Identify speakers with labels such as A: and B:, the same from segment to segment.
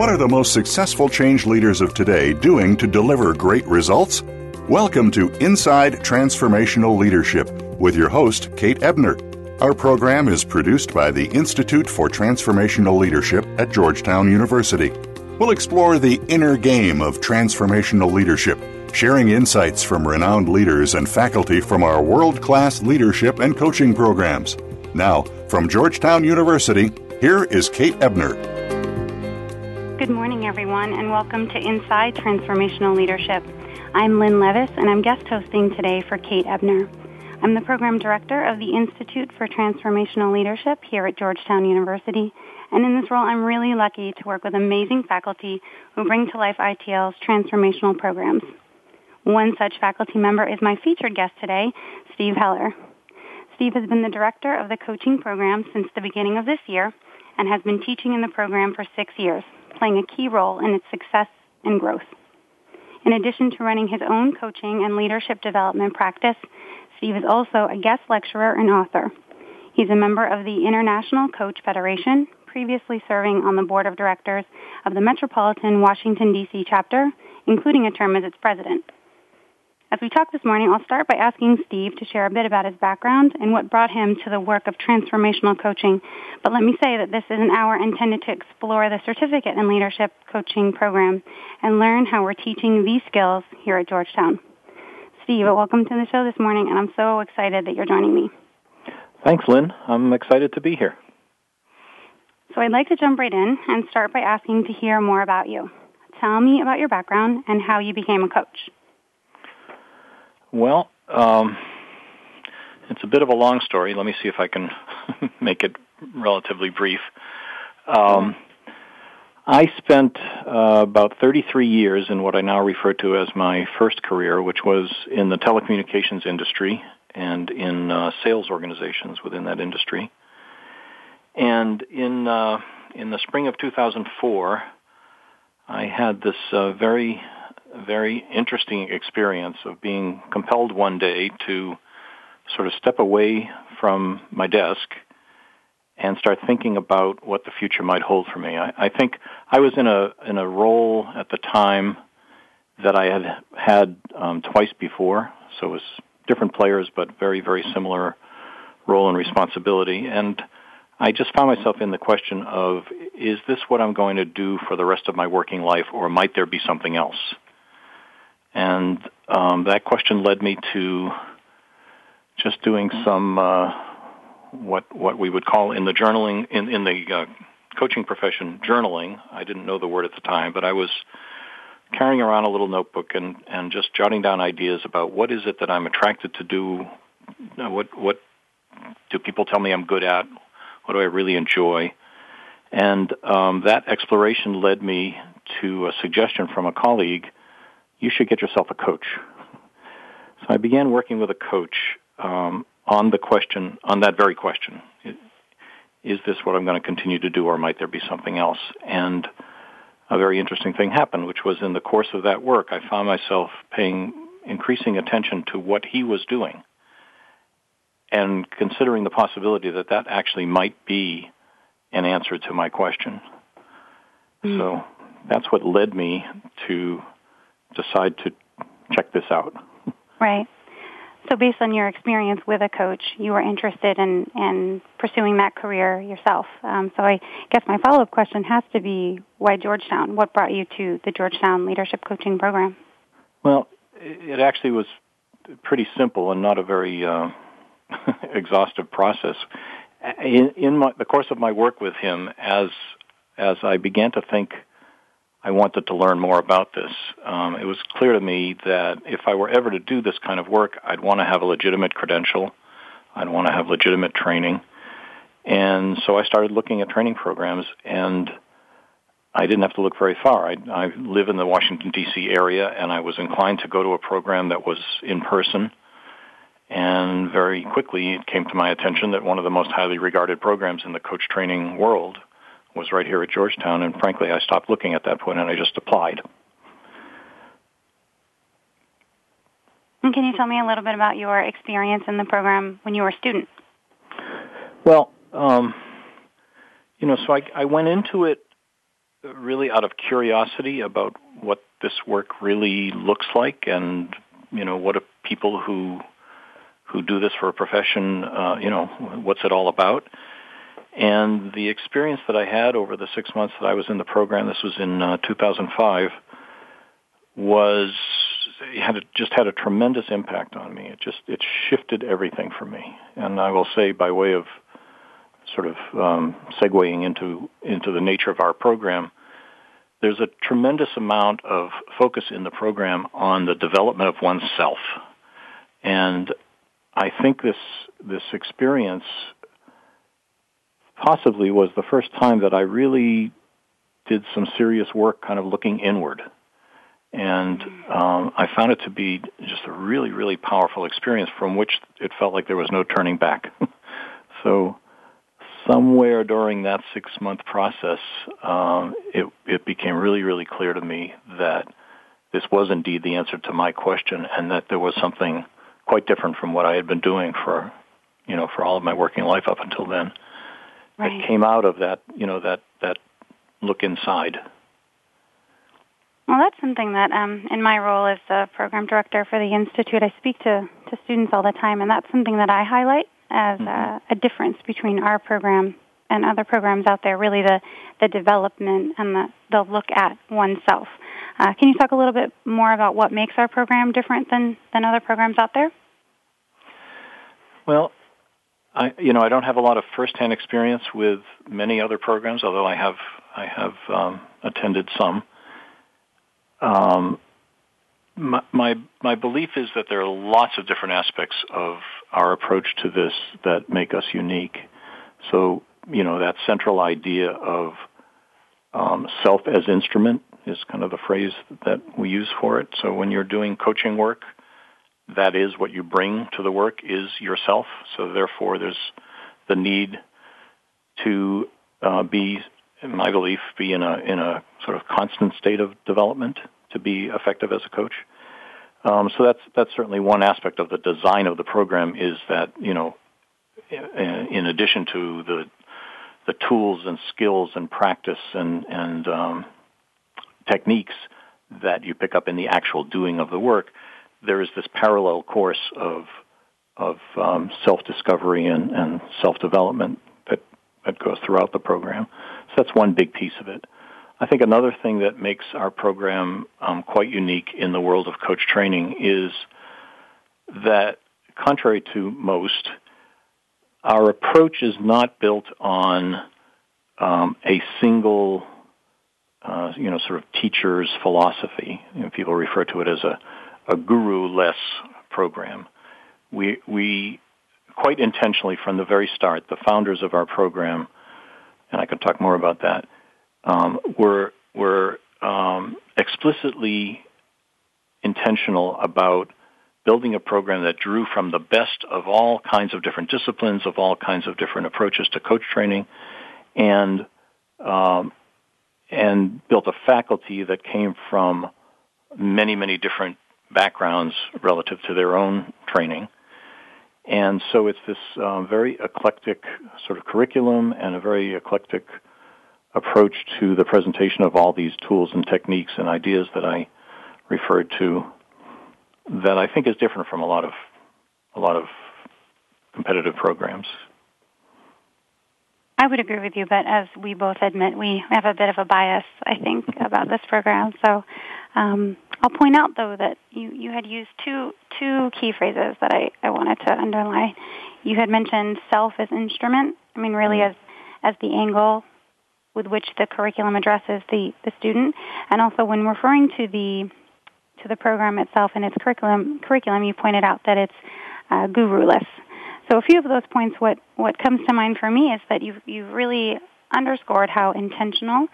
A: What are the most successful change leaders of today doing to deliver great results? Welcome to Inside Transformational Leadership with your host, Kate Ebner. Our program is produced by the Institute for Transformational Leadership at Georgetown University. We'll explore the inner game of transformational leadership, sharing insights from renowned leaders and faculty from our world class leadership and coaching programs. Now, from Georgetown University, here is Kate Ebner.
B: Good morning, everyone, and welcome to Inside Transformational Leadership. I'm Lynn Levis, and I'm guest hosting today for Kate Ebner. I'm the program director of the Institute for Transformational Leadership here at Georgetown University, and in this role, I'm really lucky to work with amazing faculty who bring to life ITL's transformational programs. One such faculty member is my featured guest today, Steve Heller. Steve has been the director of the coaching program since the beginning of this year and has been teaching in the program for six years playing a key role in its success and growth. In addition to running his own coaching and leadership development practice, Steve is also a guest lecturer and author. He's a member of the International Coach Federation, previously serving on the board of directors of the Metropolitan Washington, D.C. chapter, including a term as its president. As we talk this morning, I'll start by asking Steve to share a bit about his background and what brought him to the work of transformational coaching. But let me say that this is an hour intended to explore the certificate in leadership coaching program and learn how we're teaching these skills here at Georgetown. Steve, welcome to the show this morning, and I'm so excited that you're joining me.
C: Thanks, Lynn. I'm excited to be here.
B: So I'd like to jump right in and start by asking to hear more about you. Tell me about your background and how you became a coach.
C: Well, um, it's a bit of a long story. Let me see if I can make it relatively brief. Um, I spent uh, about 33 years in what I now refer to as my first career, which was in the telecommunications industry and in uh, sales organizations within that industry. And in uh, in the spring of 2004, I had this uh, very very interesting experience of being compelled one day to sort of step away from my desk and start thinking about what the future might hold for me. I, I think I was in a in a role at the time that I had had um, twice before, so it was different players, but very very similar role and responsibility. And I just found myself in the question of: Is this what I'm going to do for the rest of my working life, or might there be something else? And um, that question led me to just doing some uh, what what we would call in the journaling in in the uh, coaching profession journaling. I didn't know the word at the time, but I was carrying around a little notebook and and just jotting down ideas about what is it that I'm attracted to do. What what do people tell me I'm good at? What do I really enjoy? And um, that exploration led me to a suggestion from a colleague you should get yourself a coach. So I began working with a coach um, on the question, on that very question. Is this what I'm going to continue to do or might there be something else? And a very interesting thing happened, which was in the course of that work, I found myself paying increasing attention to what he was doing and considering the possibility that that actually might be an answer to my question. Mm. So that's what led me to decide to check this out.
B: Right. So based on your experience with a coach, you were interested in, in pursuing that career yourself. Um, so I guess my follow-up question has to be, why Georgetown? What brought you to the Georgetown Leadership Coaching Program?
C: Well, it actually was pretty simple and not a very uh, exhaustive process. In, in my, the course of my work with him, as as I began to think I wanted to learn more about this. Um, it was clear to me that if I were ever to do this kind of work, I'd want to have a legitimate credential I'd want to have legitimate training. And so I started looking at training programs, and I didn't have to look very far. I, I live in the Washington, D.C. area, and I was inclined to go to a program that was in person. And very quickly, it came to my attention that one of the most highly regarded programs in the coach training world was right here at Georgetown. And frankly, I stopped looking at that point and I just applied.
B: And can you tell me a little bit about your experience in the program when you were a student?
C: Well, um, you know, so I, I went into it really out of curiosity about what this work really looks like, and you know, what do people who who do this for a profession, uh, you know, what's it all about? And the experience that I had over the six months that I was in the program, this was in uh, 2005, was had a, just had a tremendous impact on me. It just it shifted everything for me. And I will say, by way of sort of um, segueing into into the nature of our program, there's a tremendous amount of focus in the program on the development of oneself, and I think this this experience possibly was the first time that I really did some serious work, kind of looking inward and um, I found it to be just a really, really powerful experience from which it felt like there was no turning back. so somewhere during that six month process, um, it, it became really, really clear to me that this was indeed the answer to my question and that there was something quite different from what I had been doing for, you know, for all of my working life up until then.
B: Right.
C: It came out of that, you know, that, that look inside.
B: Well, that's something that um, in my role as the program director for the Institute, I speak to, to students all the time, and that's something that I highlight as mm-hmm. a, a difference between our program and other programs out there, really the, the development and the, the look at oneself. Uh, can you talk a little bit more about what makes our program different than, than other programs out there?
C: Well, I, you know, I don't have a lot of firsthand experience with many other programs, although I have I have um, attended some. Um, my, my, my belief is that there are lots of different aspects of our approach to this that make us unique. So you know that central idea of um, self as instrument is kind of the phrase that we use for it. So when you're doing coaching work, that is what you bring to the work is yourself. So therefore, there's the need to uh, be, in my belief, be in a in a sort of constant state of development to be effective as a coach. Um, so that's that's certainly one aspect of the design of the program is that you know, in addition to the the tools and skills and practice and and um, techniques that you pick up in the actual doing of the work, there is this parallel course of of um, self discovery and, and self development that that goes throughout the program. So that's one big piece of it. I think another thing that makes our program um, quite unique in the world of coach training is that, contrary to most, our approach is not built on um, a single, uh, you know, sort of teacher's philosophy. You know, people refer to it as a, a guru-less program. We we quite intentionally from the very start, the founders of our program, and I could talk more about that um, were were um, explicitly intentional about building a program that drew from the best of all kinds of different disciplines, of all kinds of different approaches to coach training, and um, and built a faculty that came from many, many different backgrounds relative to their own training. And so it's this uh, very eclectic sort of curriculum and a very eclectic approach to the presentation of all these tools and techniques and ideas that I referred to that I think is different from a lot of a lot of competitive programs.
B: I would agree with you, but as we both admit, we have a bit of a bias, I think, about this program. So um, I'll point out, though, that you, you had used two two key phrases that I, I wanted to underline. You had mentioned self as instrument. I mean, really mm-hmm. as as the angle with which the curriculum addresses the, the student. And also when referring to the to the program itself and its curriculum curriculum, you pointed out that it's uh, guru-less. so a few of those points, what, what comes to mind for me is that you've, you've really underscored how intentional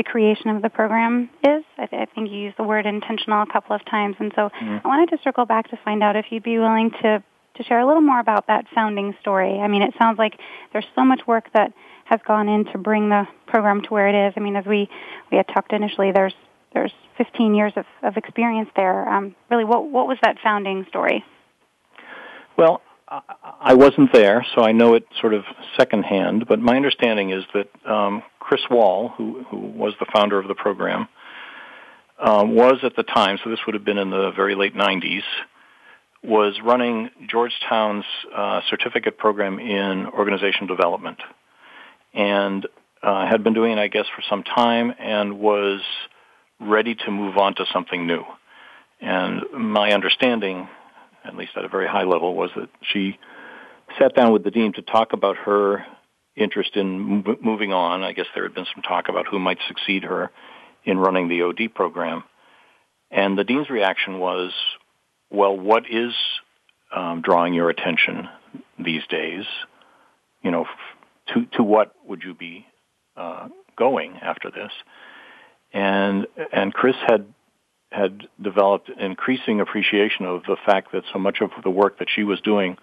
B: the creation of the program is. I, th- I, think you used the word intentional a couple of times, and so mm-hmm. I wanted to circle back to find out if you'd be willing to to share a little more about that founding story. I mean, it sounds like there's so much work that has gone in to bring the program to where it is. I mean, as we we had talked initially, there's there's 15 years of, of experience there. Um, really, what what was that founding story?
C: Well, I wasn't there, so I know it sort of secondhand. But my understanding is that um, Chris Wahl, who who was the founder of the program, um, was at the time. So this would have been in the very late '90s. Was running Georgetown's uh, certificate program in organizational development, and uh, had been doing it, I guess, for some time, and was ready to move on to something new. And my understanding at least at a very high level, was that she sat down with the dean to talk about her interest in moving on. I guess there had been some talk about who might succeed her in running the OD program. And the dean's reaction was, well, what is um, drawing your attention these days? You know, to, to what would you be uh, going after this? And, and Chris had had developed increasing appreciation of the fact that so much of the work that she was doing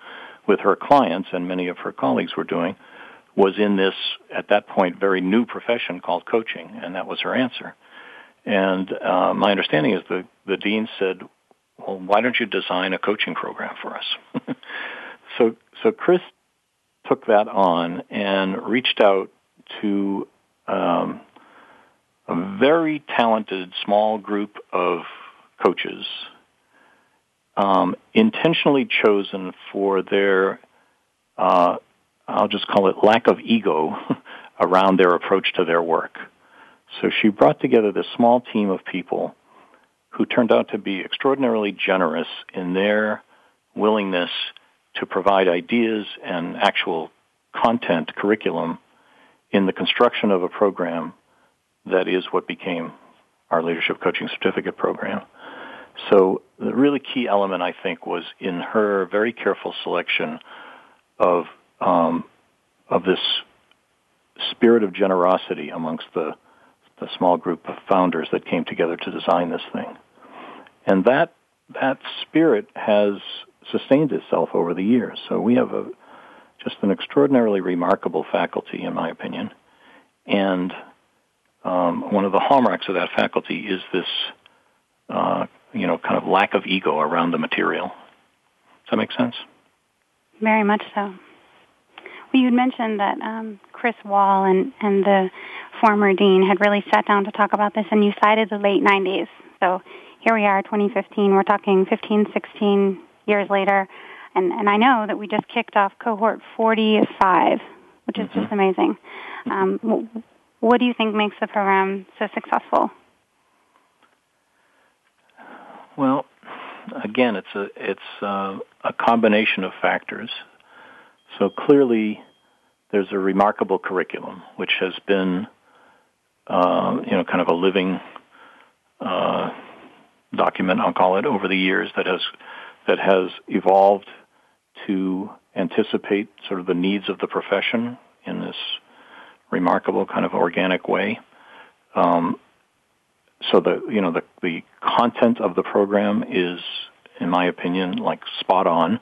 C: with her clients and many of her colleagues were doing was in this, at that point, very new profession called coaching, and that was her answer. And uh, my understanding is the, the dean said, well, why don't you design a coaching program for us? so, so Chris took that on and reached out to um, a very talented small group of coaches um, intentionally chosen for their, uh, I'll just call it lack of ego around their approach to their work. So she brought together this small team of people who turned out to be extraordinarily generous in their willingness to provide ideas and actual content, curriculum, in the construction of a program that is what became our leadership coaching certificate program. So the really key element, I think, was in her very careful selection of um, of this spirit of generosity amongst the the small group of founders that came together to design this thing, and that that spirit has sustained itself over the years. So we have a just an extraordinarily remarkable faculty, in my opinion, and um, one of the hallmarks of that faculty is this, uh, you know, kind of lack of ego around the material. Does that make sense?
B: Very much so. Well, you'd mentioned that um, Chris Wahl and, and the former dean had really sat down to talk about this, and you cited the late 90s. So here we are, 2015. We're talking 15, 16 years later. And, and I know that we just kicked off cohort 45, which is mm-hmm. just amazing. Um, what do you think makes the program so successful?
C: Well, again, it's a it's a, a combination of factors. So clearly, there's a remarkable curriculum which has been, uh, you know, kind of a living uh, document. I'll call it over the years that has that has evolved to anticipate sort of the needs of the profession in this remarkable kind of organic way. Um, so the you know the the content of the program is, in my opinion, like spot on.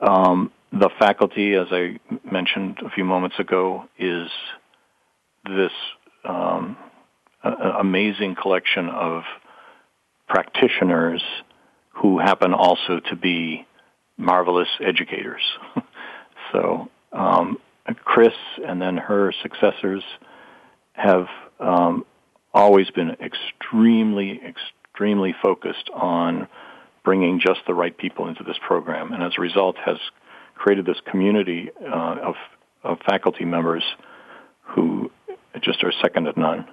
C: Um, the faculty, as I mentioned a few moments ago, is this um, amazing collection of practitioners who happen also to be marvelous educators. so um, Chris and then her successors have um, always been extremely, extremely focused on bringing just the right people into this program, and as a result, has created this community uh, of, of faculty members who just are second to none.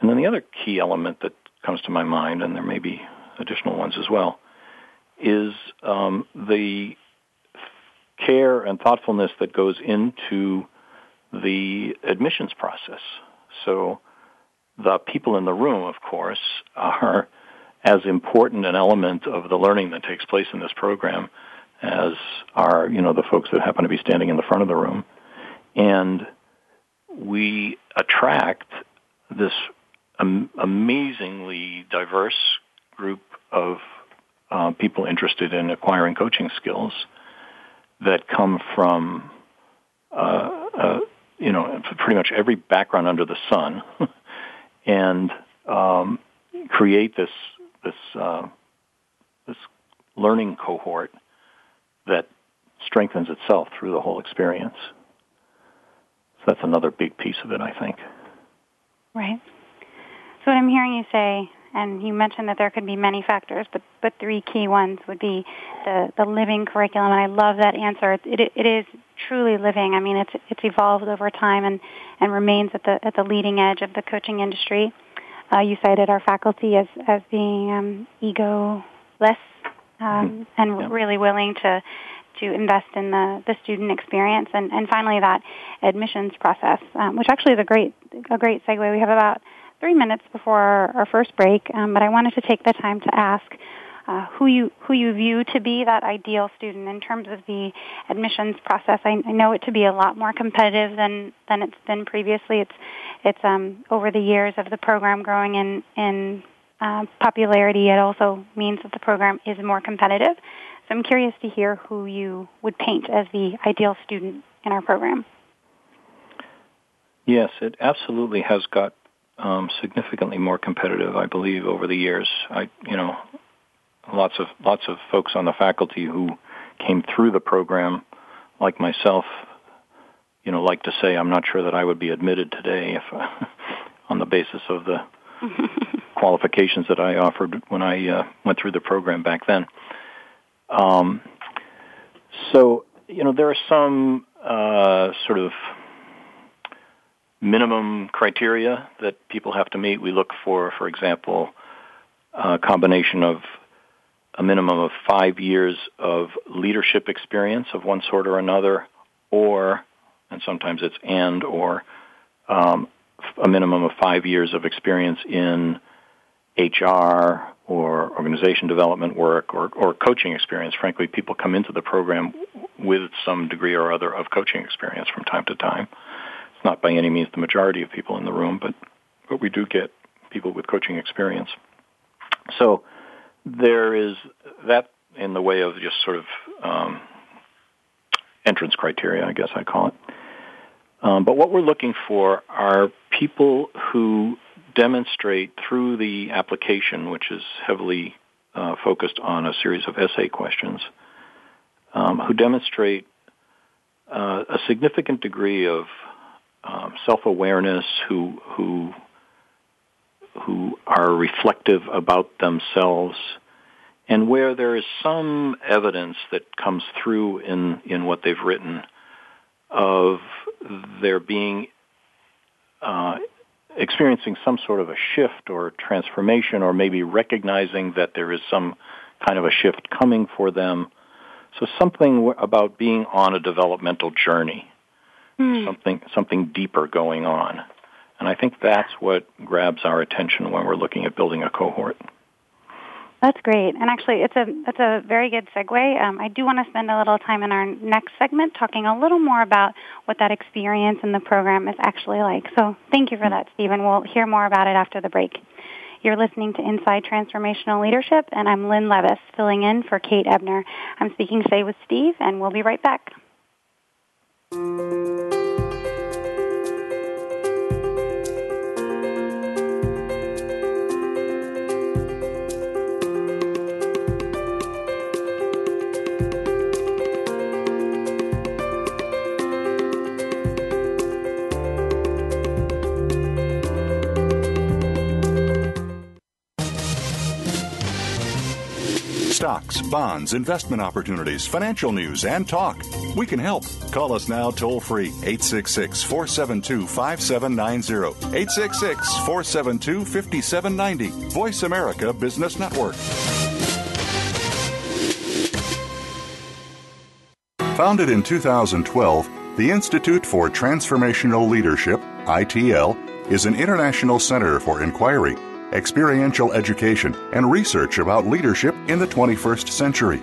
C: And then the other key element that comes to my mind, and there may be additional ones as well, is um, the care and thoughtfulness that goes into the admissions process. So the people in the room, of course, are as important an element of the learning that takes place in this program as are, you know, the folks that happen to be standing in the front of the room. And we attract this am- amazingly diverse group of uh, people interested in acquiring coaching skills that come from, uh, uh, you know, pretty much every background under the sun, and um, create this this uh, this learning cohort that strengthens itself through the whole experience. So that's another big piece of it, I think.
B: Right. So what I'm hearing you say, and you mentioned that there could be many factors, but but three key ones would be the the living curriculum, and I love that answer. It it, it is truly living. I mean, it's it's evolved over time and and remains at the at the leading edge of the coaching industry. Uh, you cited our faculty as as being um, ego less um, mm-hmm. and yeah. really willing to to invest in the, the student experience. And, and finally, that admissions process, um, which actually is a great a great segue. We have about three minutes before our, our first break, um, but I wanted to take the time to ask uh, who you who you view to be that ideal student in terms of the admissions process. I, I know it to be a lot more competitive than than it's been previously. It's it's um, over the years of the program growing in in uh, popularity. It also means that the program is more competitive. So I'm curious to hear who you would paint as the ideal student in our program.
C: Yes, it absolutely has got um, significantly more competitive, I believe, over the years. I, you know, lots of lots of folks on the faculty who came through the program, like myself, you know, like to say, I'm not sure that I would be admitted today if, on the basis of the qualifications that I offered when I uh, went through the program back then. Um, so, you know, there are some uh, sort of minimum criteria that people have to meet. We look for, for example, a combination of a minimum of five years of leadership experience of one sort or another, or, and sometimes it's and or, um, a minimum of five years of experience in HR or organization development work or, or coaching experience. Frankly, people come into the program with some degree or other of coaching experience from time to time. It's not by any means the majority of people in the room, but, but we do get people with coaching experience. So there is that in the way of just sort of um, entrance criteria, I guess I call it. Um, but what we're looking for are people who demonstrate through the application, which is heavily uh, focused on a series of essay questions, um, who demonstrate uh, a significant degree of um, self-awareness, who who who are reflective about themselves, and where there is some evidence that comes through in in what they've written of there being uh, experiencing some sort of a shift or transformation or maybe recognizing that there is some kind of a shift coming for them. So something about being on a developmental journey, mm. something something deeper going on. And I think that's what grabs our attention when we're looking at building a cohort.
B: That's great, and actually, it's a it's a very good segue. Um, I do want to spend a little time in our next segment talking a little more about what that experience in the program is actually like. So, thank you for that, Stephen. We'll hear more about it after the break. You're listening to Inside Transformational Leadership, and I'm Lynn Levis, filling in for Kate Ebner. I'm speaking today with Steve, and we'll be right back.
A: Stocks, bonds, investment opportunities, financial news, and talk. We can help. Call us now toll free 866 472 5790. 866 472 5790. Voice America Business Network. Founded in 2012, the Institute for Transformational Leadership, ITL, is an international center for inquiry experiential education, and research about leadership in the 21st century.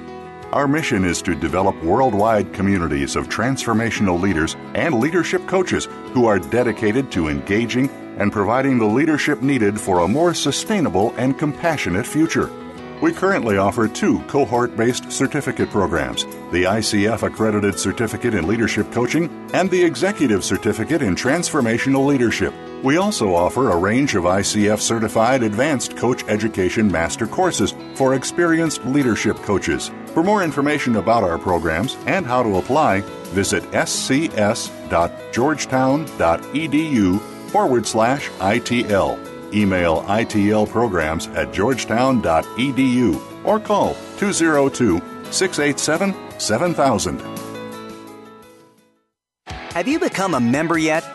A: Our mission is to develop worldwide communities of transformational leaders and leadership coaches who are dedicated to engaging and providing the leadership needed for a more sustainable and compassionate future. We currently offer two cohort based certificate programs the ICF Accredited Certificate in Leadership Coaching and the Executive Certificate in Transformational Leadership. We also offer a range of ICF certified advanced coach education master courses for experienced leadership coaches. For more information about our programs and how to apply, visit scs.georgetown.edu forward slash ITL. Email itlprograms at georgetown.edu or call 202 687 7000.
D: Have you become a member yet?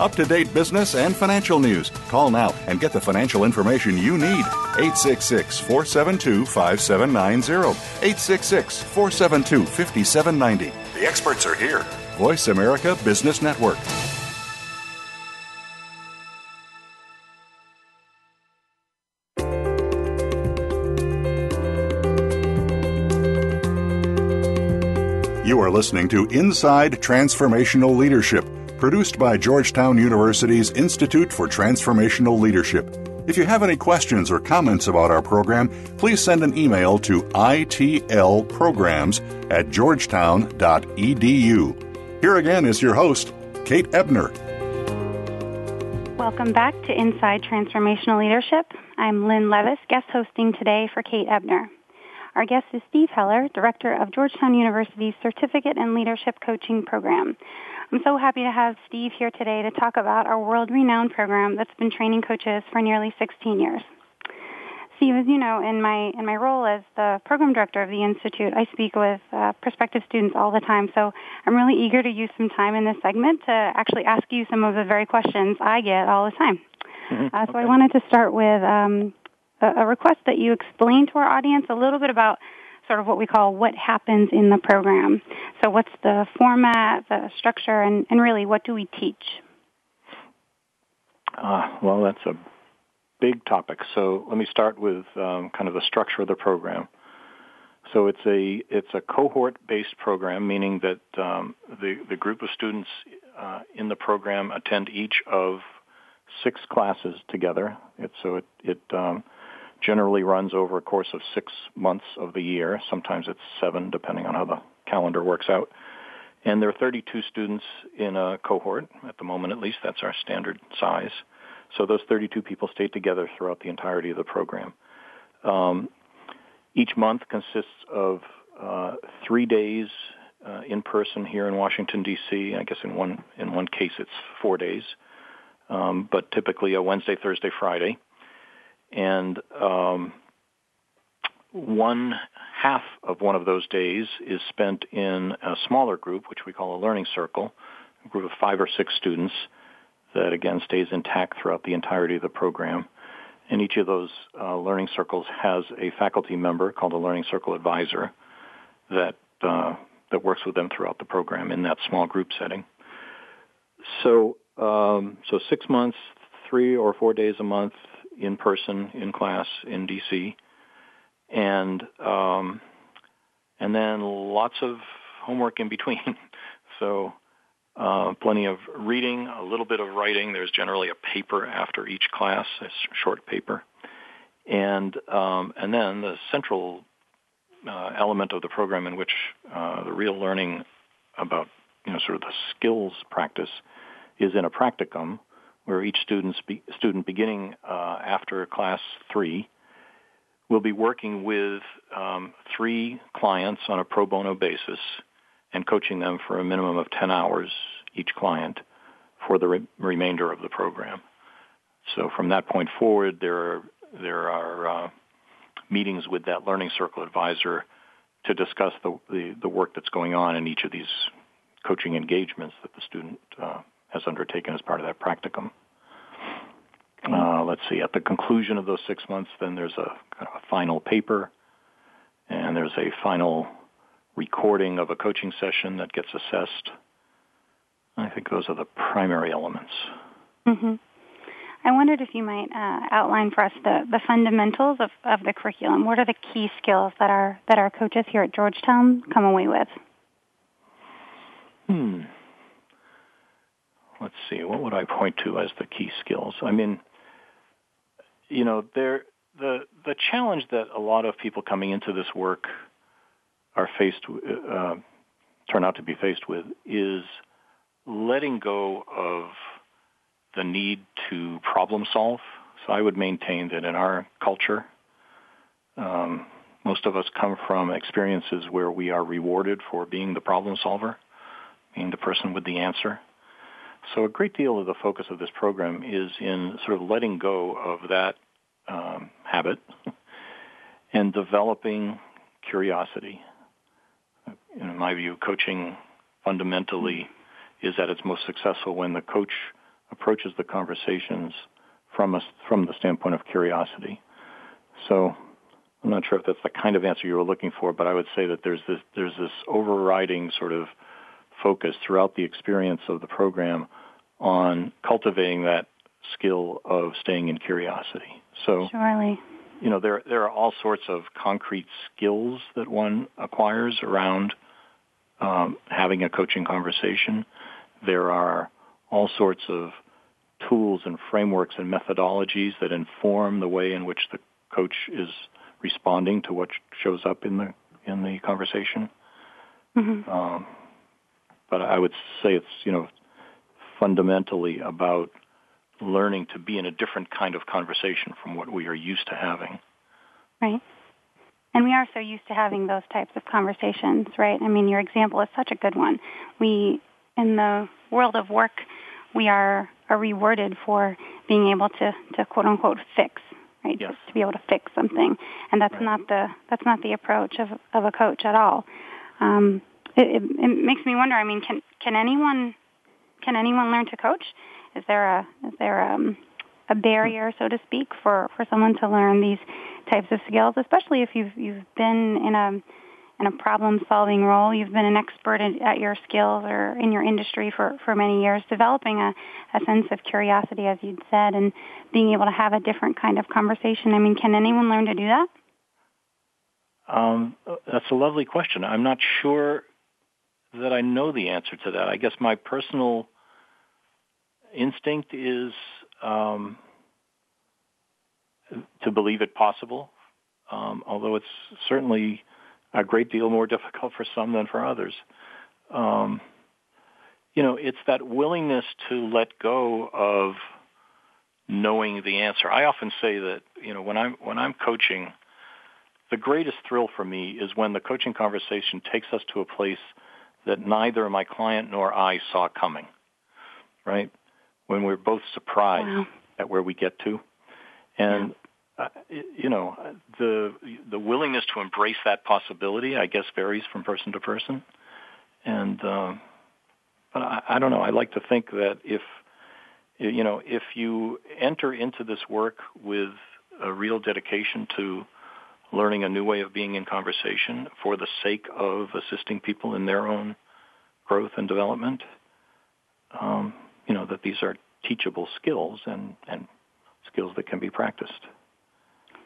A: Up to date business and financial news. Call now and get the financial information you need. 866 472 5790. 866 472 5790. The experts are here. Voice America Business Network. You are listening to Inside Transformational Leadership, produced by Georgetown University's Institute for Transformational Leadership. If you have any questions or comments about our program, please send an email to itlprograms at georgetown.edu. Here again is your host, Kate Ebner.
B: Welcome back to Inside Transformational Leadership. I'm Lynn Levis, guest hosting today for Kate Ebner. Our guest is Steve Heller, Director of Georgetown University's Certificate in Leadership Coaching Program. I'm so happy to have Steve here today to talk about our world-renowned program that's been training coaches for nearly 16 years. Steve, as you know, in my in my role as the program director of the institute, I speak with uh, prospective students all the time. So I'm really eager to use some time in this segment to actually ask you some of the very questions I get all the time. Mm-hmm. Uh, so okay. I wanted to start with um, a, request that you explain to our audience a little bit about sort of what we call what happens in the program. So what's the format, the structure, and, and really what do we teach?
C: Uh, well, that's a big topic. So let me start with um, kind of the structure of the program. So it's a it's a cohort-based program, meaning that um, the the group of students uh, in the program attend each of six classes together. It, so it it um, generally runs over a course of six months of the year. Sometimes it's seven, depending on how the calendar works out. And there are 32 students in a cohort at the moment, at least. That's our standard size. So those 32 people stay together throughout the entirety of the program. Um, each month consists of uh, three days uh, in person here in Washington D.C. I guess in one in one case it's four days, um, but typically a Wednesday, Thursday, Friday and um, one half of one of those days is spent in a smaller group, which we call a learning circle, a group of five or six students that again stays intact throughout the entirety of the program. And each of those uh, learning circles has a faculty member called a learning circle advisor that uh, that works with them throughout the program in that small group setting. So um, so six months, three or four days a month in person in class in DC, and um, and then lots of homework in between. so uh, plenty of reading, a little bit of writing. There's generally a paper after each class, a short paper, and um, and then the central uh, element of the program in which uh, the real learning about you know sort of the skills practice is in a practicum where each student, student beginning uh, after class three will be working with um, three clients on a pro bono basis and coaching them for a minimum of 10 hours each client for the re- remainder of the program. So from that point forward, there are, there are uh, meetings with that learning circle advisor to discuss the, the, the work that's going on in each of these coaching engagements that the student uh, has undertaken as part of that practicum. Uh, let's see, at the conclusion of those six months, then there's a, kind of a final paper, and there's a final recording of a coaching session that gets assessed. I think those are the primary elements.
B: Mm-hmm. I wondered if you might uh, outline for us the, the fundamentals of, of the curriculum. What are the key skills that our that our coaches here at Georgetown come away with?
C: Hmm. Let's see. What would I point to as the key skills? I mean, you know, there the the challenge that a lot of people coming into this work are faced uh, turn out to be faced with is letting go of the need to problem solve. So I would maintain that in our culture, um, most of us come from experiences where we are rewarded for being the problem solver, being the person with the answer. So a great deal of the focus of this program is in sort of letting go of that um, habit and developing curiosity. In my view, coaching fundamentally is at its most successful when the coach approaches the conversations from a, from the standpoint of curiosity. So I'm not sure if that's the kind of answer you were looking for, but I would say that there's this there's this overriding sort of focus throughout the experience of the program on cultivating that skill of staying in curiosity. So
B: surely,
C: you know, there there are all sorts of concrete skills that one acquires around um, having a coaching conversation. There are all sorts of tools and frameworks and methodologies that inform the way in which the coach is responding to what shows up in the in the conversation. Mm-hmm. Um, but I would say it's you know fundamentally about learning to be in a different kind of conversation from what we are used to having.
B: Right. And we are so used to having those types of conversations, right? I mean, your example is such a good one. We, in the world of work, we are, are rewarded for being able to, to quote unquote fix, right?
C: Yes.
B: To, to be able to fix something, and that's
C: right.
B: not the that's not the approach of of a coach at all. Um, it, it, it makes me wonder. I mean, can can anyone can anyone learn to coach? Is there a is there um, a barrier, so to speak, for, for someone to learn these types of skills, especially if you've you've been in a in a problem solving role, you've been an expert at your skills or in your industry for, for many years, developing a, a sense of curiosity, as you'd said, and being able to have a different kind of conversation. I mean, can anyone learn to do that?
C: Um, that's a lovely question. I'm not sure that I know the answer to that. I guess my personal instinct is um, to believe it possible, um, although it's certainly a great deal more difficult for some than for others. Um, you know, it's that willingness to let go of knowing the answer. I often say that, you know, when I'm when I'm coaching, the greatest thrill for me is when the coaching conversation takes us to a place that neither my client nor I saw coming. Right? When we're both surprised wow. at where we get to. And uh, you know, the the willingness to embrace that possibility, I guess, varies from person to person. And uh, but I, I don't know. I like to think that if you know, if you enter into this work with a real dedication to learning a new way of being in conversation for the sake of assisting people in their own growth and development, um, you know, that these are teachable skills and, and skills that can be practiced.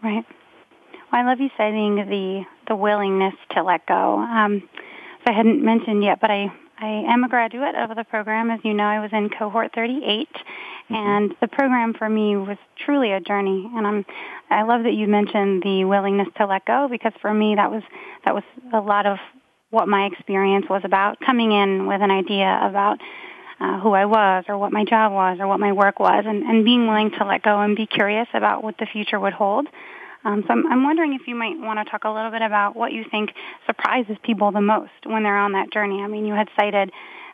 B: Right. Well, I love you citing the the willingness to let go. Um, I hadn't mentioned yet, but I I am a graduate of the program. As you know, I was in cohort 38, mm-hmm. and the program for me was truly a journey. And I'm I love that you mentioned the willingness to let go because for me that was that was a lot of what my experience was about coming in with an idea about uh, who I was or what my job was or what my work was and, and being willing to let go and be curious about what the future would hold. Um, so I'm, I'm wondering if you might want to talk a little bit about what you think surprises people the most when they're on that journey. I mean, you had cited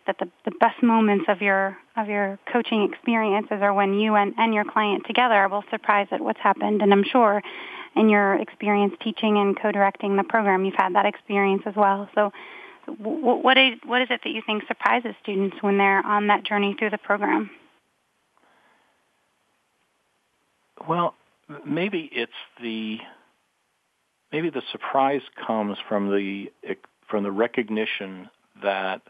B: that the, the best moments of your of your coaching experiences are when you and, and your client together are both surprised at what's happened. And I'm sure in your experience teaching and co-directing the program, you've had that experience as well. So, what is what is it that you think surprises students when they're on that journey through the program?
C: Well, maybe it's the maybe the surprise comes from the from the recognition that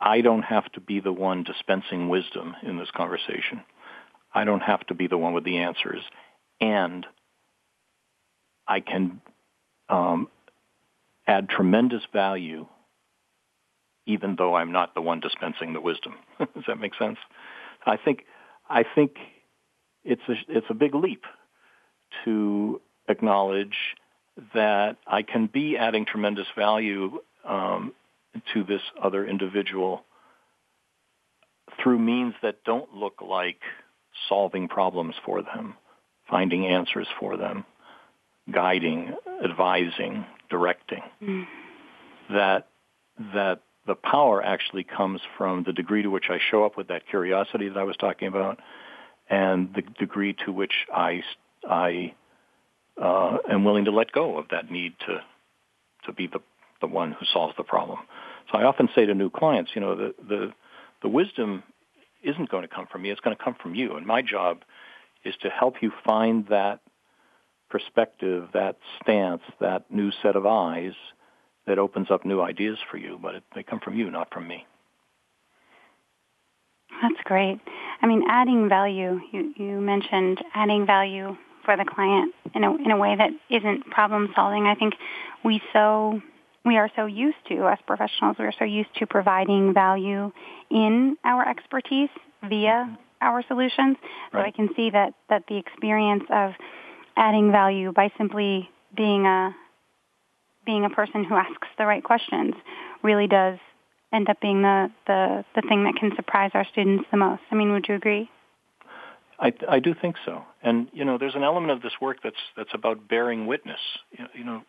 C: I don't have to be the one dispensing wisdom in this conversation. I don't have to be the one with the answers, and I can um, add tremendous value, even though I'm not the one dispensing the wisdom. Does that make sense? I think I think it's a, it's a big leap to acknowledge that I can be adding tremendous value um, to this other individual through means that don't look like solving problems for them, finding answers for them, guiding, advising, directing. Mm. That that the power actually comes from the degree to which I show up with that curiosity that I was talking about, and the degree to which I I uh, am willing to let go of that need to to be the the one who solves the problem. So I often say to new clients, you know, the the the wisdom isn't going to come from me; it's going to come from you. And my job is to help you find that perspective, that stance, that new set of eyes that opens up new ideas for you. But it, they come from you, not from me.
B: That's great. I mean, adding value. You you mentioned adding value for the client in a in a way that isn't problem solving. I think we so we are so used to as professionals. We are so used to providing value in our expertise via our solutions. Right. So I can see that that the experience of adding value by simply being a being a person who asks the right questions really does end up being the, the, the thing that can surprise our students the most. I mean, would you agree?
C: I, I do think so. And, you know, there's an element of this work that's, that's about bearing witness. You, you know,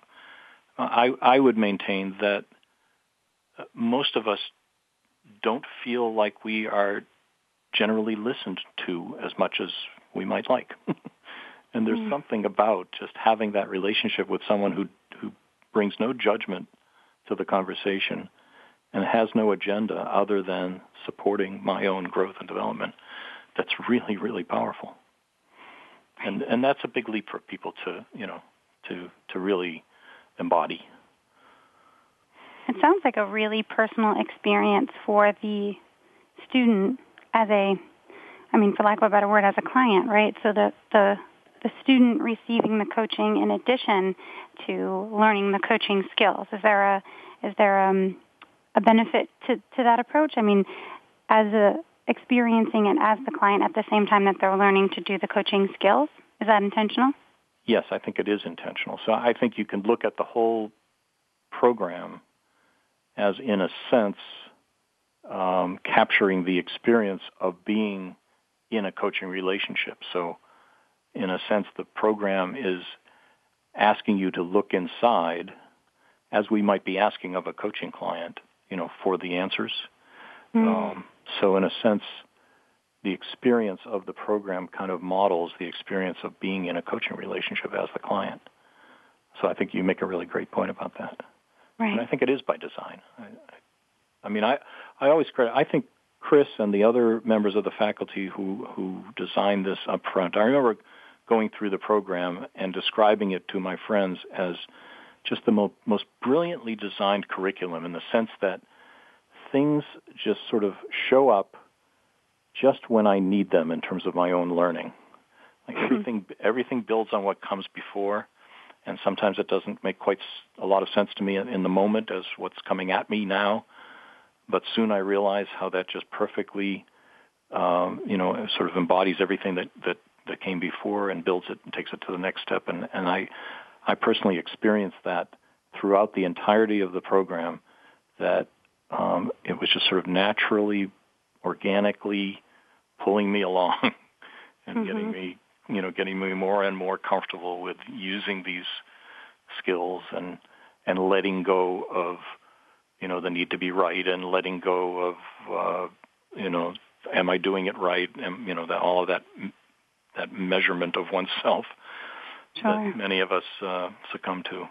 C: I, I would maintain that most of us don't feel like we are generally listened to as much as we might like. and there's mm. something about just having that relationship with someone who, who brings no judgment to the conversation and has no agenda other than supporting my own growth and development. That's really, really powerful. And and that's a big leap for people to, you know, to to really embody.
B: It sounds like a really personal experience for the student as a I mean, for lack of a better word, as a client, right? So the the the student receiving the coaching in addition to learning the coaching skills. Is there a is there um, a benefit to, to that approach? I mean, as a experiencing it as the client at the same time that they're learning to do the coaching skills. Is that intentional?
C: Yes, I think it is intentional. So I think you can look at the whole program as, in a sense, um, capturing the experience of being in a coaching relationship. So, in a sense, the program is asking you to look inside, as we might be asking of a coaching client, you know, for the answers. Mm. Um, so in a sense, the experience of the program kind of models the experience of being in a coaching relationship as the client. So I think you make a really great point about that.
B: Right.
C: And I think it is by design. I, I mean, I, I always credit, I think Chris and the other members of the faculty who, who designed this up front, I remember going through the program and describing it to my friends as just the mo- most brilliantly designed curriculum in the sense that things just sort of show up just when I need them in terms of my own learning. Like mm-hmm. everything, everything builds on what comes before, and sometimes it doesn't make quite a lot of sense to me in the moment as what's coming at me now. But soon I realize how that just perfectly, um, you know, sort of embodies everything that that that came before and builds it and takes it to the next step. And and I I personally experienced that throughout the entirety of the program that um, it was just sort of naturally, organically pulling me along and mm-hmm. getting me, you know, getting me more and more comfortable with using these skills and and letting go of, you know, the need to be right and letting go of, uh, you know, am I doing it right? And you know, that all of that that measurement of oneself
B: sure.
C: that many of us uh, succumb to.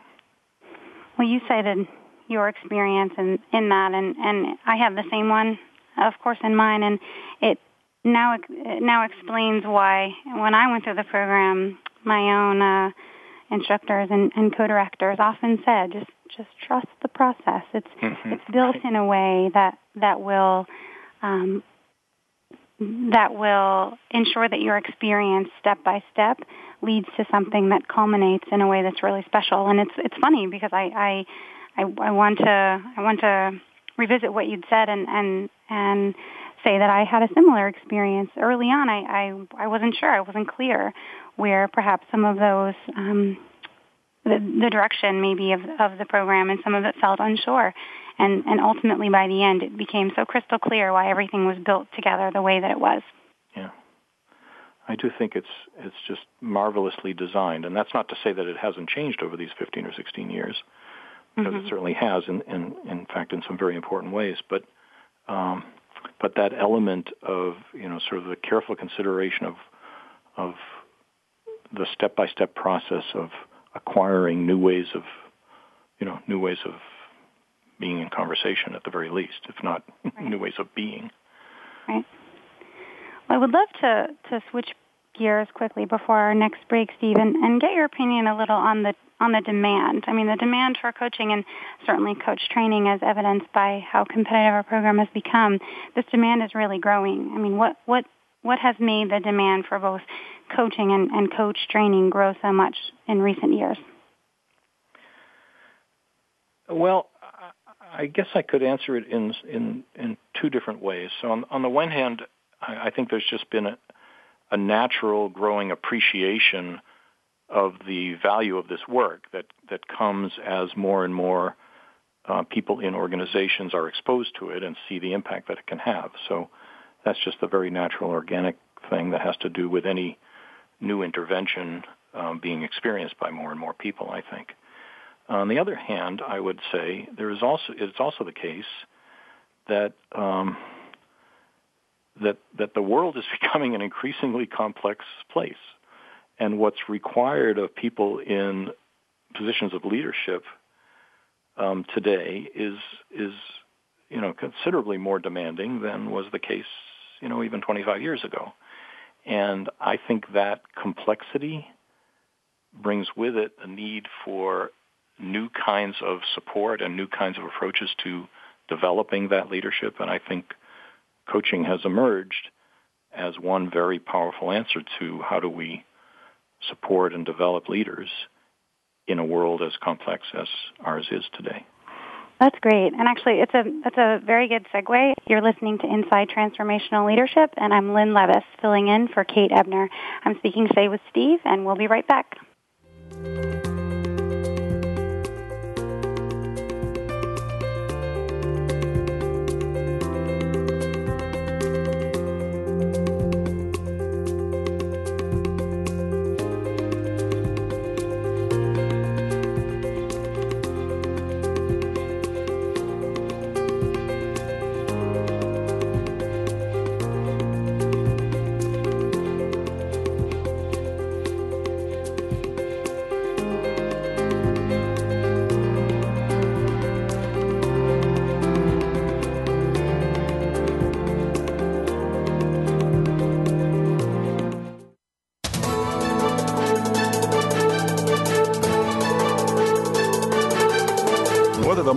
B: Well, you cited your experience in, in that, and, and I have the same one, of course, in mine, and it now it now explains why when I went through the program, my own uh, instructors and, and co-directors often said, just just trust the process. It's
C: mm-hmm.
B: it's built in a way that that will um, that will ensure that your experience step by step leads to something that culminates in a way that's really special. And it's it's funny because I I I, I want to I want to revisit what you'd said and and and say that I had a similar experience early on. I I, I wasn't sure. I wasn't clear where perhaps some of those um, the, the direction maybe of of the program and some of it felt unsure and and ultimately by the end it became so crystal clear why everything was built together the way that it was.
C: Yeah. I do think it's it's just marvelously designed. And that's not to say that it hasn't changed over these 15 or 16 years because mm-hmm. it certainly has in, in in fact in some very important ways. But um but that element of you know sort of the careful consideration of of the step by step process of acquiring new ways of you know new ways of being in conversation at the very least, if not right. new ways of being.
B: Right. Well, I would love to, to switch gears quickly before our next break, Steve, and, and get your opinion a little on the on the demand. I mean, the demand for coaching and certainly coach training, as evidenced by how competitive our program has become. This demand is really growing. I mean, what what what has made the demand for both coaching and, and coach training grow so much in recent years?
C: Well, I guess I could answer it in in in two different ways. So on on the one hand, I, I think there's just been a, a natural growing appreciation of the value of this work that that comes as more and more uh, people in organizations are exposed to it and see the impact that it can have. So that's just a very natural, organic thing that has to do with any new intervention um, being experienced by more and more people. I think. On the other hand, I would say there is also it's also the case that um, that that the world is becoming an increasingly complex place, and what's required of people in positions of leadership um, today is is you know considerably more demanding than was the case you know even 25 years ago, and I think that complexity brings with it a need for new kinds of support and new kinds of approaches to developing that leadership. And I think coaching has emerged as one very powerful answer to how do we support and develop leaders in a world as complex as ours is today.
B: That's great. And actually, it's a, it's a very good segue. You're listening to Inside Transformational Leadership, and I'm Lynn Levis, filling in for Kate Ebner. I'm speaking today with Steve, and we'll be right back.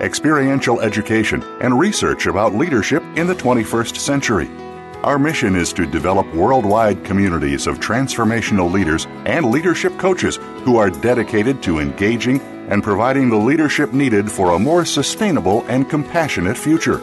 A: experiential education, and research about leadership in the 21st century. Our mission is to develop worldwide communities of transformational leaders and leadership coaches who are dedicated to engaging and providing the leadership needed for a more sustainable and compassionate future.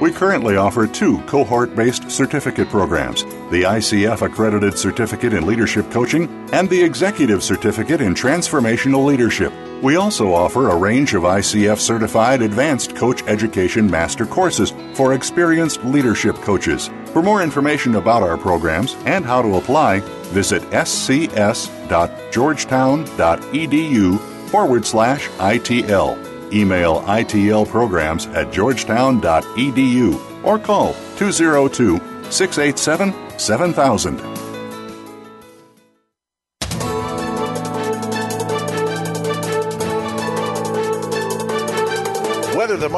A: We currently offer two cohort based certificate programs the ICF Accredited Certificate in Leadership Coaching and the Executive Certificate in Transformational Leadership. We also offer a range of ICF certified advanced coach education master courses for experienced leadership coaches. For more information about our programs and how to apply, visit scs.georgetown.edu forward slash ITL. Email ITL programs at georgetown.edu or call 202 687 7000.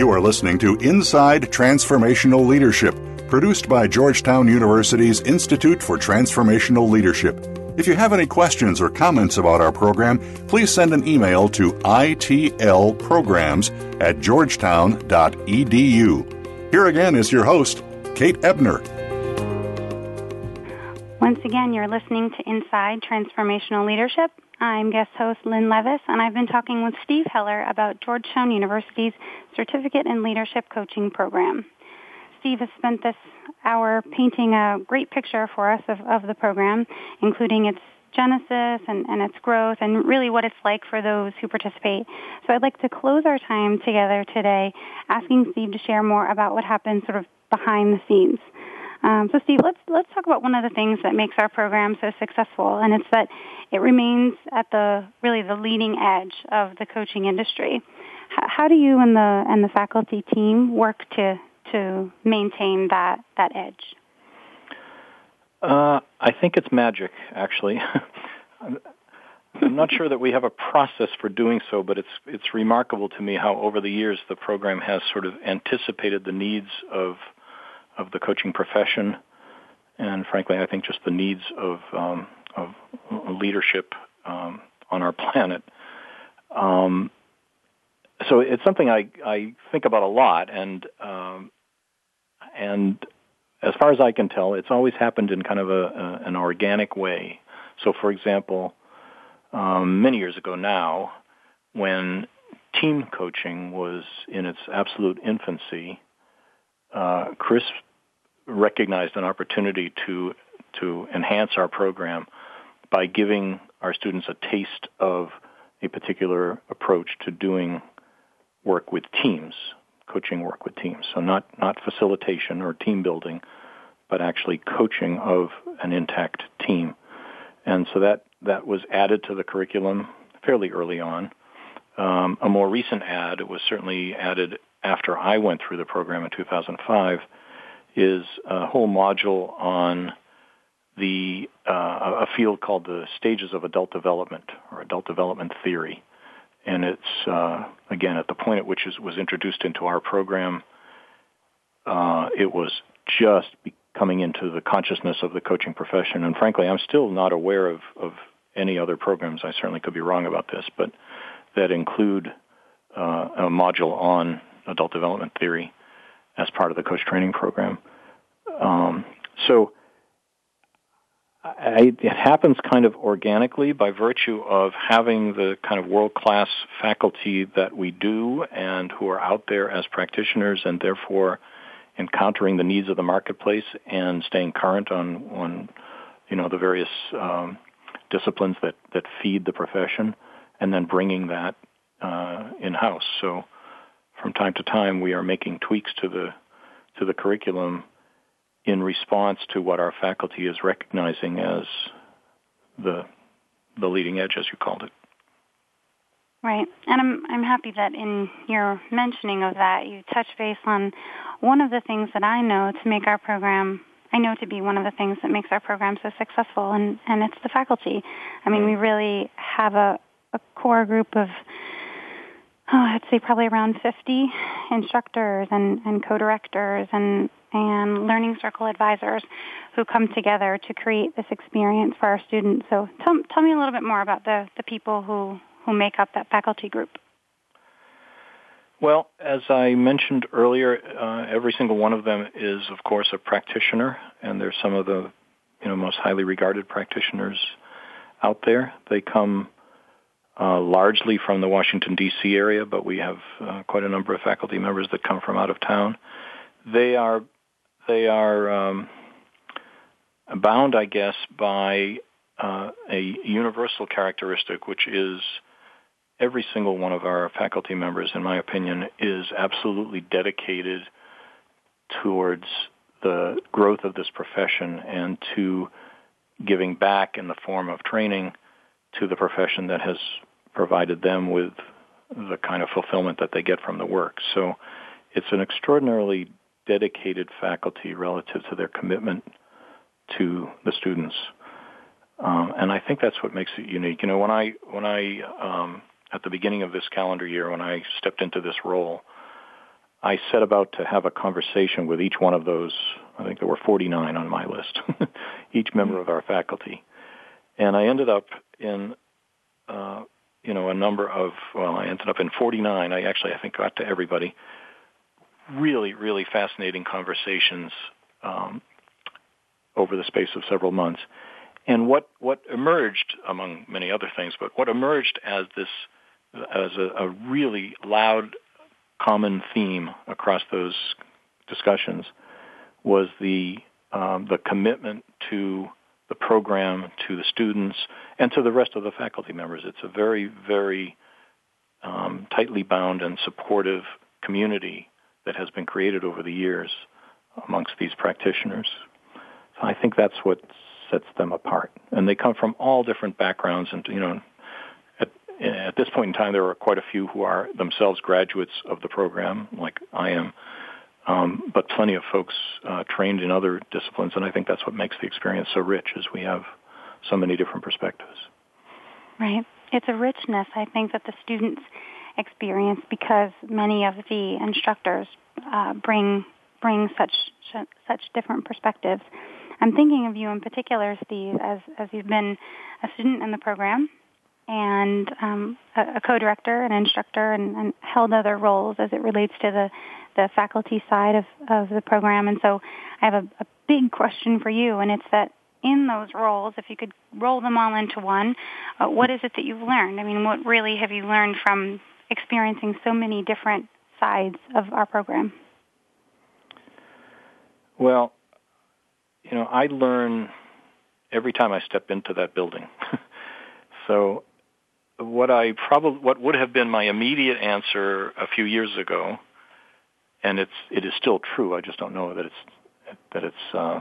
A: You are listening to Inside Transformational Leadership, produced by Georgetown University's Institute for Transformational Leadership. If you have any questions or comments about our program, please send an email to itlprograms at georgetown.edu. Here again is your host, Kate Ebner.
B: Once again, you're listening to Inside Transformational Leadership. I'm guest host Lynn Levis, and I've been talking with Steve Heller about Georgetown University's Certificate in Leadership Coaching Program. Steve has spent this hour painting a great picture for us of, of the program, including its genesis and, and its growth and really what it's like for those who participate. So I'd like to close our time together today asking Steve to share more about what happens sort of behind the scenes. Um, so, Steve, let's let's talk about one of the things that makes our program so successful, and it's that it remains at the really the leading edge of the coaching industry. How do you and the and the faculty team work to to maintain that that edge?
C: Uh, I think it's magic, actually. I'm not sure that we have a process for doing so, but it's it's remarkable to me how over the years the program has sort of anticipated the needs of of the coaching profession, and frankly, I think just the needs of um, of leadership um, on our planet. Um, so it's something I I think about a lot, and um, and as far as I can tell, it's always happened in kind of a, a an organic way. So, for example, um, many years ago now, when team coaching was in its absolute infancy, uh, Chris recognized an opportunity to to enhance our program by giving our students a taste of a particular approach to doing work with teams coaching work with teams. So not, not facilitation or team building, but actually coaching of an intact team. And so that, that was added to the curriculum fairly early on. Um, a more recent add, it was certainly added after I went through the program in 2005, is a whole module on the uh, a field called the stages of adult development or adult development theory and it's uh, again at the point at which it was introduced into our program, uh, it was just coming into the consciousness of the coaching profession. And frankly, I'm still not aware of, of any other programs. I certainly could be wrong about this, but that include uh, a module on adult development theory as part of the coach training program. Um, so I, it happens kind of organically by virtue of having the kind of world-class faculty that we do and who are out there as practitioners and therefore encountering the needs of the marketplace and staying current on, on you know, the various um, disciplines that, that feed the profession and then bringing that uh, in-house. So from time to time we are making tweaks to the, to the curriculum in response to what our faculty is recognizing as the the leading edge, as you called it.
B: Right, and I'm I'm happy that in your mentioning of that, you touch base on one of the things that I know to make our program. I know to be one of the things that makes our program so successful, and and it's the faculty. I mean, we mm. really have a a core group of oh, I'd say probably around 50 instructors and, and co-directors and and learning circle advisors who come together to create this experience for our students. So tell, tell me a little bit more about the, the people who, who make up that faculty group.
C: Well, as I mentioned earlier, uh, every single one of them is, of course, a practitioner, and they're some of the you know most highly regarded practitioners out there. They come uh, largely from the Washington D.C. area, but we have uh, quite a number of faculty members that come from out of town. They are they are um, bound, I guess, by uh, a universal characteristic, which is every single one of our faculty members, in my opinion, is absolutely dedicated towards the growth of this profession and to giving back in the form of training to the profession that has provided them with the kind of fulfillment that they get from the work. So it's an extraordinarily dedicated faculty relative to their commitment to the students. Um, and I think that's what makes it unique. You know, when I when I um, at the beginning of this calendar year, when I stepped into this role, I set about to have a conversation with each one of those. I think there were 49 on my list, each member of our faculty, and I ended up in, uh, you know, a number of. Well, I ended up in 49. I actually, I think, got to everybody. Really, really fascinating conversations um, over the space of several months. And what, what emerged, among many other things, but what emerged as this, as a, a really loud common theme across those discussions was the um, the commitment to the program, to the students, and to the rest of the faculty members. It's a very, very um, tightly bound and supportive community that has been created over the years amongst these practitioners. So I think that's what sets them apart. And they come from all different backgrounds and, you know, at this point in time, there are quite a few who are themselves graduates of the program, like I am, um, but plenty of folks uh, trained in other disciplines, and I think that's what makes the experience so rich, is we have so many different perspectives.
B: Right. It's a richness, I think, that the students experience because many of the instructors uh, bring bring such such different perspectives. I'm thinking of you in particular, Steve, as as you've been a student in the program and um, a, a, co-director, an instructor, and, and, held other roles as it relates to the, the faculty side of, of the program. And so I have a, a big question for you, and it's that in those roles, if you could roll them all into one, uh, what is it that you've learned? I mean, what really have you learned from experiencing so many different sides of our program?
C: Well, you know, I learn every time I step into that building. so what I probably what would have been my immediate answer a few years ago, and it's it is still true. I just don't know that it's that it's uh,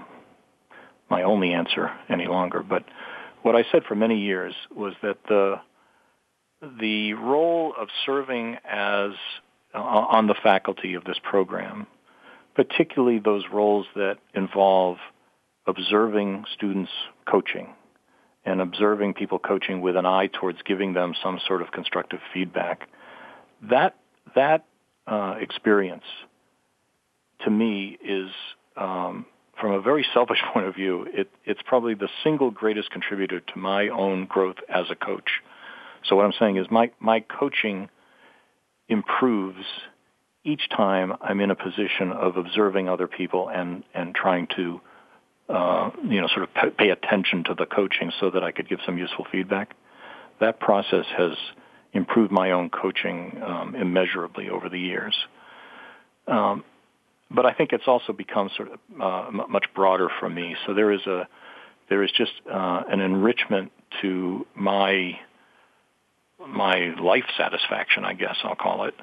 C: my only answer any longer. But what I said for many years was that the the role of serving as uh, on the faculty of this program, particularly those roles that involve observing students coaching and observing people coaching with an eye towards giving them some sort of constructive feedback. That that uh, experience, to me, is um, from a very selfish point of view. It, it's probably the single greatest contributor to my own growth as a coach. So what I'm saying is my my coaching improves each time I'm in a position of observing other people and and trying to uh, you know, sort of pay attention to the coaching so that I could give some useful feedback. That process has improved my own coaching um, immeasurably over the years. Um, but I think it's also become sort of uh, much broader for me. So there is a there is just uh, an enrichment to my my life satisfaction, I guess I'll call it,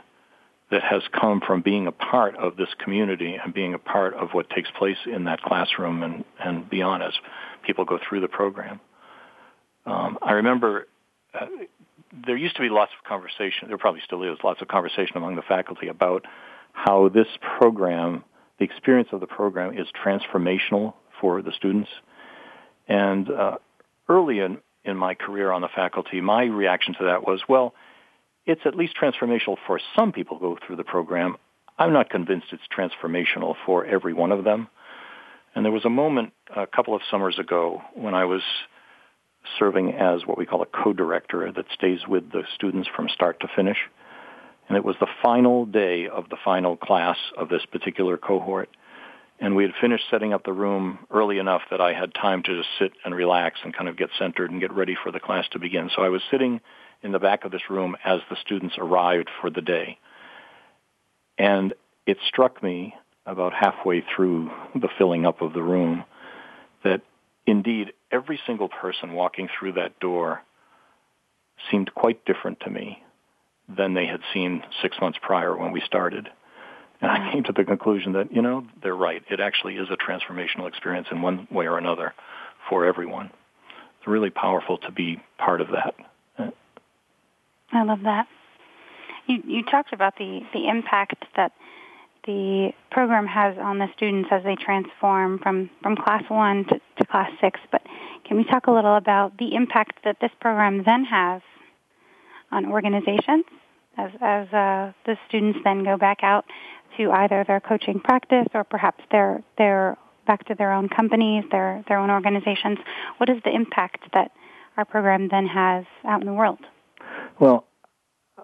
C: that has come from being a part of this community and being a part of what takes place in that classroom and, and beyond as people go through the program. Um, I remember uh, there used to be lots of conversation, there probably still is, lots of conversation among the faculty about how this program, the experience of the program is transformational for the students. And uh, early in, in my career on the faculty, my reaction to that was, well, it's at least transformational for some people who go through the program. I'm not convinced it's transformational for every one of them. And there was a moment a couple of summers ago when I was serving as what we call a co-director that stays with the students from start to finish. And it was the final day of the final class of this particular cohort. And we had finished setting up the room early enough that I had time to just sit and relax and kind of get centered and get ready for the class to begin. So I was sitting in the back of this room as the students arrived for the day. And it struck me about halfway through the filling up of the room that indeed every single person walking through that door seemed quite different to me than they had seen six months prior when we started. And I came to the conclusion that, you know, they're right. It actually is a transformational experience in one way or another for everyone. It's really powerful to be part of that.
B: I love that. You, you talked about the, the impact that the program has on the students as they transform from, from class one to, to class six, but can we talk a little about the impact that this program then has on organizations as, as uh, the students then go back out to either their coaching practice or perhaps their, their back to their own companies, their, their own organizations? What is the impact that our program then has out in the world?
C: Well,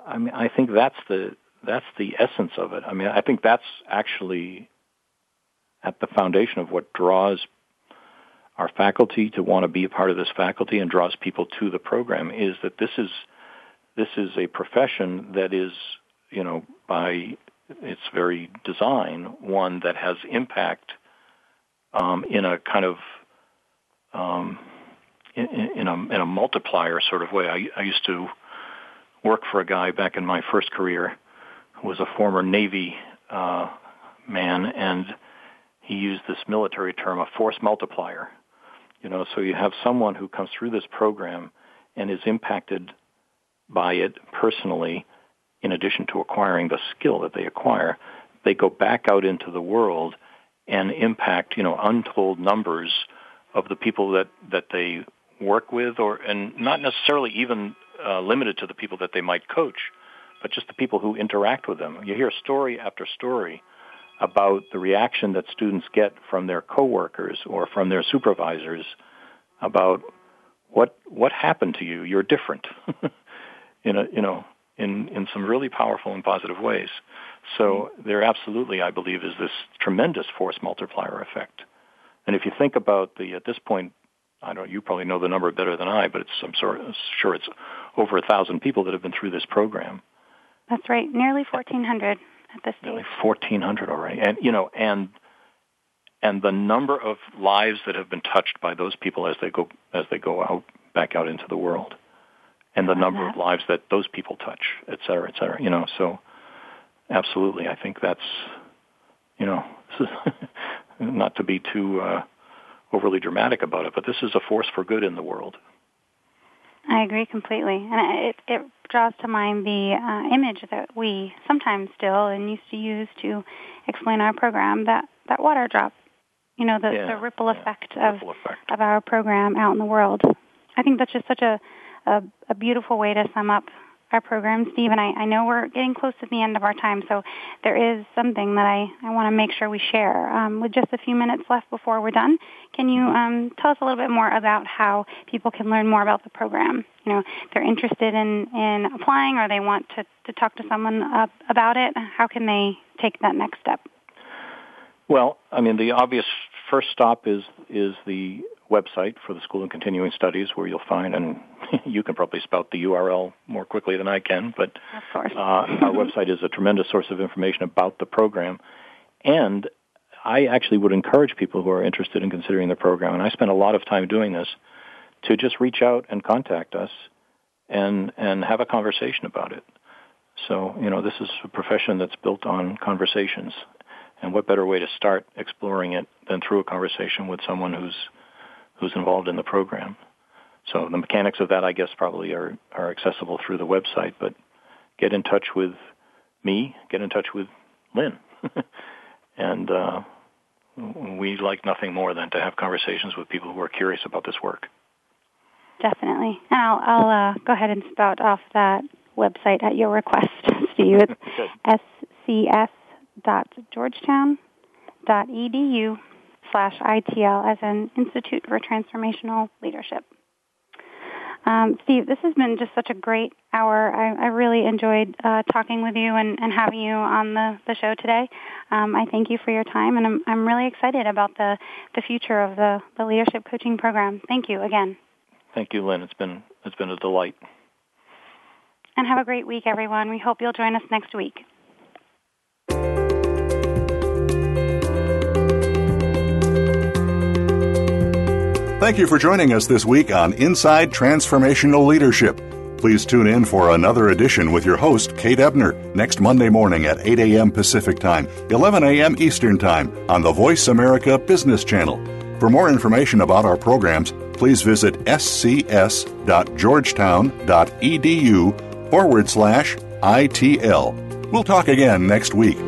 C: I mean, I think that's the that's the essence of it. I mean, I think that's actually at the foundation of what draws our faculty to want to be a part of this faculty and draws people to the program is that this is this is a profession that is, you know, by its very design, one that has impact um, in a kind of um, in, in, a, in a multiplier sort of way. I, I used to work for a guy back in my first career who was a former Navy uh, man, and he used this military term, a force multiplier. You know, so you have someone who comes through this program and is impacted by it personally, in addition to acquiring the skill that they acquire, they go back out into the world and impact, you know, untold numbers of the people that, that they work with or, and not necessarily even uh, limited to the people that they might coach, but just the people who interact with them. You hear story after story about the reaction that students get from their coworkers or from their supervisors about what what happened to you. You're different, in a you know in in some really powerful and positive ways. So there absolutely, I believe, is this tremendous force multiplier effect. And if you think about the at this point I don't. Know you probably know the number better than I, but it's I'm sort of sure it's over a thousand people that have been through this program.
B: That's right, nearly 1,400 at this stage.
C: Nearly 1,400 already, and you know, and and the number of lives that have been touched by those people as they go as they go out back out into the world, and the number of lives that those people touch, et cetera, et cetera. You know, so absolutely, I think that's you know, not to be too. Uh, overly dramatic about it, but this is a force for good in the world.
B: I agree completely, and it, it draws to mind the uh, image that we sometimes still and used to use to explain our program that that water drop, you know, the,
C: yeah,
B: the ripple effect of
C: ripple effect.
B: of our program out in the world. I think that's just such a a, a beautiful way to sum up our program, Steve, and I, I know we're getting close to the end of our time, so there is something that I, I want to make sure we share. Um, with just a few minutes left before we're done, can you um, tell us a little bit more about how people can learn more about the program? You know, they're interested in, in applying or they want to, to talk to someone uh, about it. How can they take that next step?
C: Well, I mean, the obvious first stop is is the website for the School of Continuing Studies, where you'll find, and you can probably spout the URL more quickly than I can, but
B: uh,
C: our website is a tremendous source of information about the program. And I actually would encourage people who are interested in considering the program, and I spend a lot of time doing this, to just reach out and contact us and, and have a conversation about it. So, you know, this is a profession that's built on conversations. And what better way to start exploring it than through a conversation with someone who's who's involved in the program. So the mechanics of that, I guess, probably are, are accessible through the website, but get in touch with me, get in touch with Lynn. and uh, we like nothing more than to have conversations with people who are curious about this work.
B: Definitely. And I'll, I'll uh, go ahead and spout off that website at your request, Steve. It's steve.georgetown.edu slash ITL as an Institute for Transformational Leadership. Um, Steve, this has been just such a great hour. I, I really enjoyed uh, talking with you and, and, having you on the, the show today. Um, I thank you for your time, and I'm, I'm really excited about the, the future of the, the leadership coaching program. Thank you again.
C: Thank you, Lynn. It's been it's been a delight.
B: And have a great week, everyone. We hope you'll join us next week.
A: Thank you for joining us this week on Inside Transformational Leadership. Please tune in for another edition with your host, Kate Ebner, next Monday morning at 8 a.m. Pacific Time, 11 a.m. Eastern Time on the Voice America Business Channel. For more information about our programs, please visit scs.georgetown.edu forward slash ITL. We'll talk again next week.